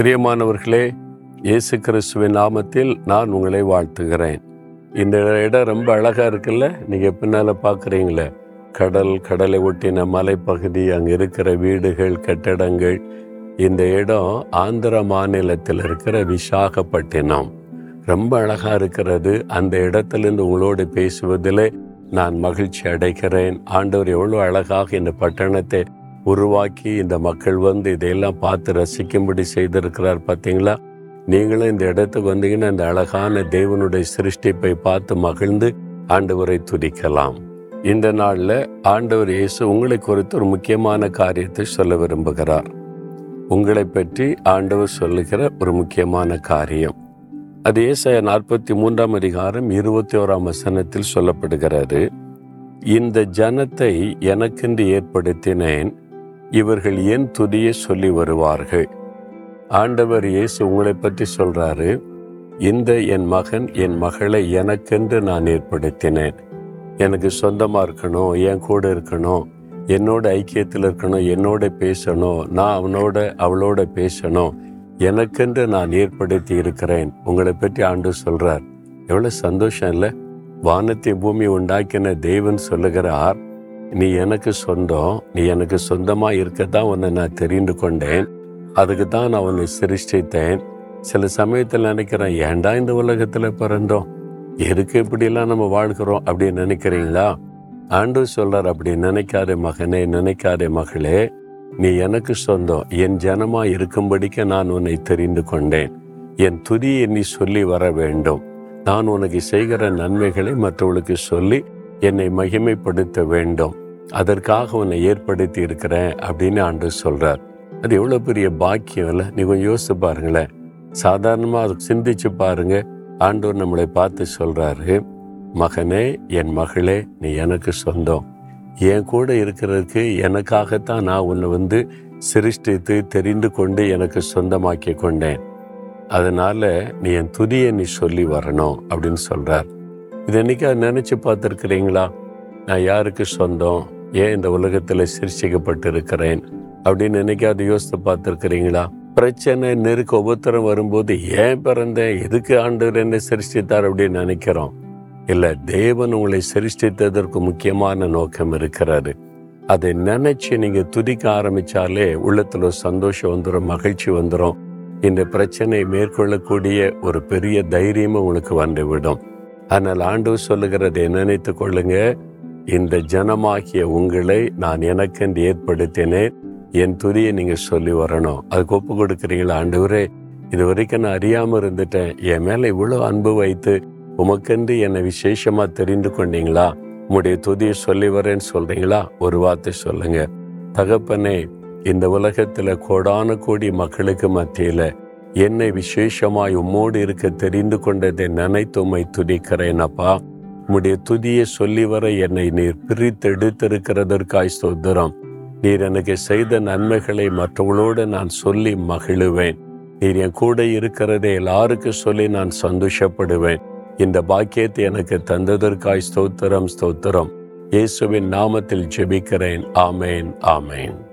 பிரியமானவர்களே இயேசு கிறிஸ்துவின் நாமத்தில் நான் உங்களை வாழ்த்துகிறேன். இந்த இடம் ரொம்ப அழகாக இருக்குல்ல? நீங்கள் பின்னால் பார்க்குறீங்களே கடல் கடலை ஒட்டின மலைப்பகுதி அங்கே இருக்கிற வீடுகள் கட்டடங்கள். இந்த இடம் ஆந்திர மாநிலத்தில் இருக்கிற விசாகப்பட்டினம். ரொம்ப அழகாக இருக்கிறது. அந்த இடத்துலேருந்து உங்களோடு பேசுவதிலே நான் மகிழ்ச்சி அடைகிறேன். ஆண்டவர் எவ்வளோ அழகாக இந்த பட்டணத்தை உருவாக்கி இந்த மக்கள் வந்து இதையெல்லாம் பார்த்து ரசிக்கும்படி செய்திருக்கிறார் பார்த்தீங்களா? நீங்களும் இந்த இடத்துக்கு வந்தீங்கன்னா இந்த அழகான தேவனுடைய சிருஷ்டிப்பை பார்த்து மகிழ்ந்து ஆண்டவரை துதிக்கலாம். இந்த நாளில் ஆண்டவர் இயேசு உங்களை குறித்து ஒரு முக்கியமான காரியத்தை சொல்ல விரும்புகிறார். உங்களை பற்றி ஆண்டவர் சொல்லுகிற ஒரு முக்கியமான காரியம். அது ஏசாய நாற்பத்தி மூன்றாம் அதிகாரம் இருபத்தி ஓராம் வசனத்தில் சொல்லப்படுகிறது. இந்த ஜனத்தை எனக்கென்று ஏற்படுத்தினேன் இவர்கள் ஏன் துதியை சொல்லி வருவார்கள்? ஆண்டவர் இயேசு உங்களை பற்றி சொல்றாரு இந்த என் மகன் என் மகளை எனக்கென்று நான் ஏற்படுத்தினேன். எனக்கு சொந்தமா இருக்கணும் என் கூட இருக்கணும் என்னோட ஐக்கியத்தில் இருக்கணும் என்னோட பேசணும் நான் அவனோட அவளோட பேசணும். எனக்கென்று நான் ஏற்படுத்தி இருக்கிறேன். உங்களை பற்றி ஆண்டு சொல்றார். எவ்வளவு சந்தோஷம் இல்லை? வானத்தை பூமி உண்டாக்கின தெய்வன் சொல்லுகிறார் நீ எனக்கு சொந்தம் நீ எனக்கு சொந்தமாக இருக்க தான் உன்னை நான் தெரிந்து கொண்டேன். அதுக்கு தான் நான் உன்னை சிருஷ்டித்தேன். சில சமயத்தில் நினைக்கிறேன் ஏன்டா இந்த உலகத்தில் பிறந்தோம்? எதுக்கு இப்படிலாம் நம்ம வாழ்கிறோம்? அப்படின்னு நினைக்கிறீங்களா? ஆண்டு சொல்றார் அப்படி நினைக்காதே மகனே நினைக்காதே மகளே. நீ எனக்கு சொந்தம். என் ஜனமா இருக்கும்படிக்க நான் உன்னை தெரிந்து கொண்டேன். என் துதியை நீ சொல்லி வர வேண்டும். நான் உனக்கு செய்கிற நன்மைகளை மற்றவர்களுக்கு சொல்லி என்னை மகிமைப்படுத்த வேண்டும். அதற்காக உன்னை ஏற்படுத்தி இருக்கிறேன் அப்படின்னு ஆண்டு சொல்றார். அது எவ்வளவு பெரிய பாக்கியம் இல்லை? நீ கொஞ்சம் யோசிச்சு பாருங்களேன். சாதாரணமா அதை சிந்திச்சு பாருங்க. ஆண்டோர் நம்மளை பார்த்து சொல்றாரு மகனே என் மகளே நீ எனக்கு சொந்தம். என் கூட இருக்கிறதுக்கு எனக்காகத்தான் நான் உன்னை வந்து சிருஷ்டித்து தெரிந்து கொண்டு எனக்கு சொந்தமாக்கி கொண்டேன். அதனால நீ என் துதியை நீ சொல்லி வரணும் அப்படின்னு சொல்றார். இது என்னைக்கா நினைச்சு பார்த்துருக்குறீங்களா? நான் யாருக்கு சொந்தம்? ஏன் இந்த உலகத்தில் சிருஷ்டிக்கப்பட்டு இருக்கிறேன் அப்படின்னு என்னைக்காவது யோசித்து பார்த்துருக்குறீங்களா? பிரச்சனை நெருக்க உபத்திரம் வரும்போது ஏன் பிறந்தேன்? எதுக்கு ஆண்டவர் என்னை சிருஷ்டித்தார் அப்படின்னு நினைக்கிறோம். இல்லை தேவன் உங்களை சிருஷ்டித்ததற்கு முக்கியமான நோக்கம் இருக்கிறாரு. அதை நினைச்சு நீங்க துதிக்க ஆரம்பிச்சாலே உள்ளத்துல ஒரு சந்தோஷம் வந்துடும் மகிழ்ச்சி வந்துடும் இந்த பிரச்சனையை மேற்கொள்ளக்கூடிய ஒரு பெரிய தைரியமும் உங்களுக்கு வந்துவிடும். ஆனால் ஆண்டவர் சொல்லுகிறதை நினைத்து கொள்ளுங்க. இந்த ஜனமாகிய உங்களை நான் எனக்கென்று ஏற்படுத்தினேன். என் துதியை நீங்க சொல்லி வரணும். அதுக்கு ஒப்பு கொடுக்குறீங்களா ஆண்டவரே? இது வரைக்கும் நான் அறியாம இருந்துட்டேன். என் மேல இவ்வளவு அன்பு வைத்து உமக்கென்று என்னை விசேஷமா தெரிந்து கொண்டீங்களா? உங்களுடைய துதியை சொல்லி வரேன்னு சொல்றீங்களா? ஒரு வார்த்தை சொல்லுங்க. தகப்பனே இந்த உலகத்துல கோடான கோடி மக்களுக்கு மத்தியில என்னை விசேஷமாய் உம்மோடு இருக்க தெரிந்து கொண்டதை நினைத்து உம்மை துதிக்கிறேன் அப்பா. உம்முடைய துதியை சொல்லி வர என்னை நீர் பிரித்தெடுத்திருக்கிறதற்காய் ஸ்தோத்திரம். நீர் எனக்கு செய்த நன்மைகளை மற்றவங்களோடு நான் சொல்லி மகிழுவேன். நீர் என் கூட இருக்கிறதை எல்லாருக்கும் சொல்லி நான் சந்தோஷப்படுவேன். இந்த பாக்கியத்தை எனக்கு தந்ததற்காய் ஸ்தோத்திரம் ஸ்தோத்திரம். இயேசுவின் நாமத்தில் ஜெபிக்கிறேன். ஆமேன் ஆமேன்.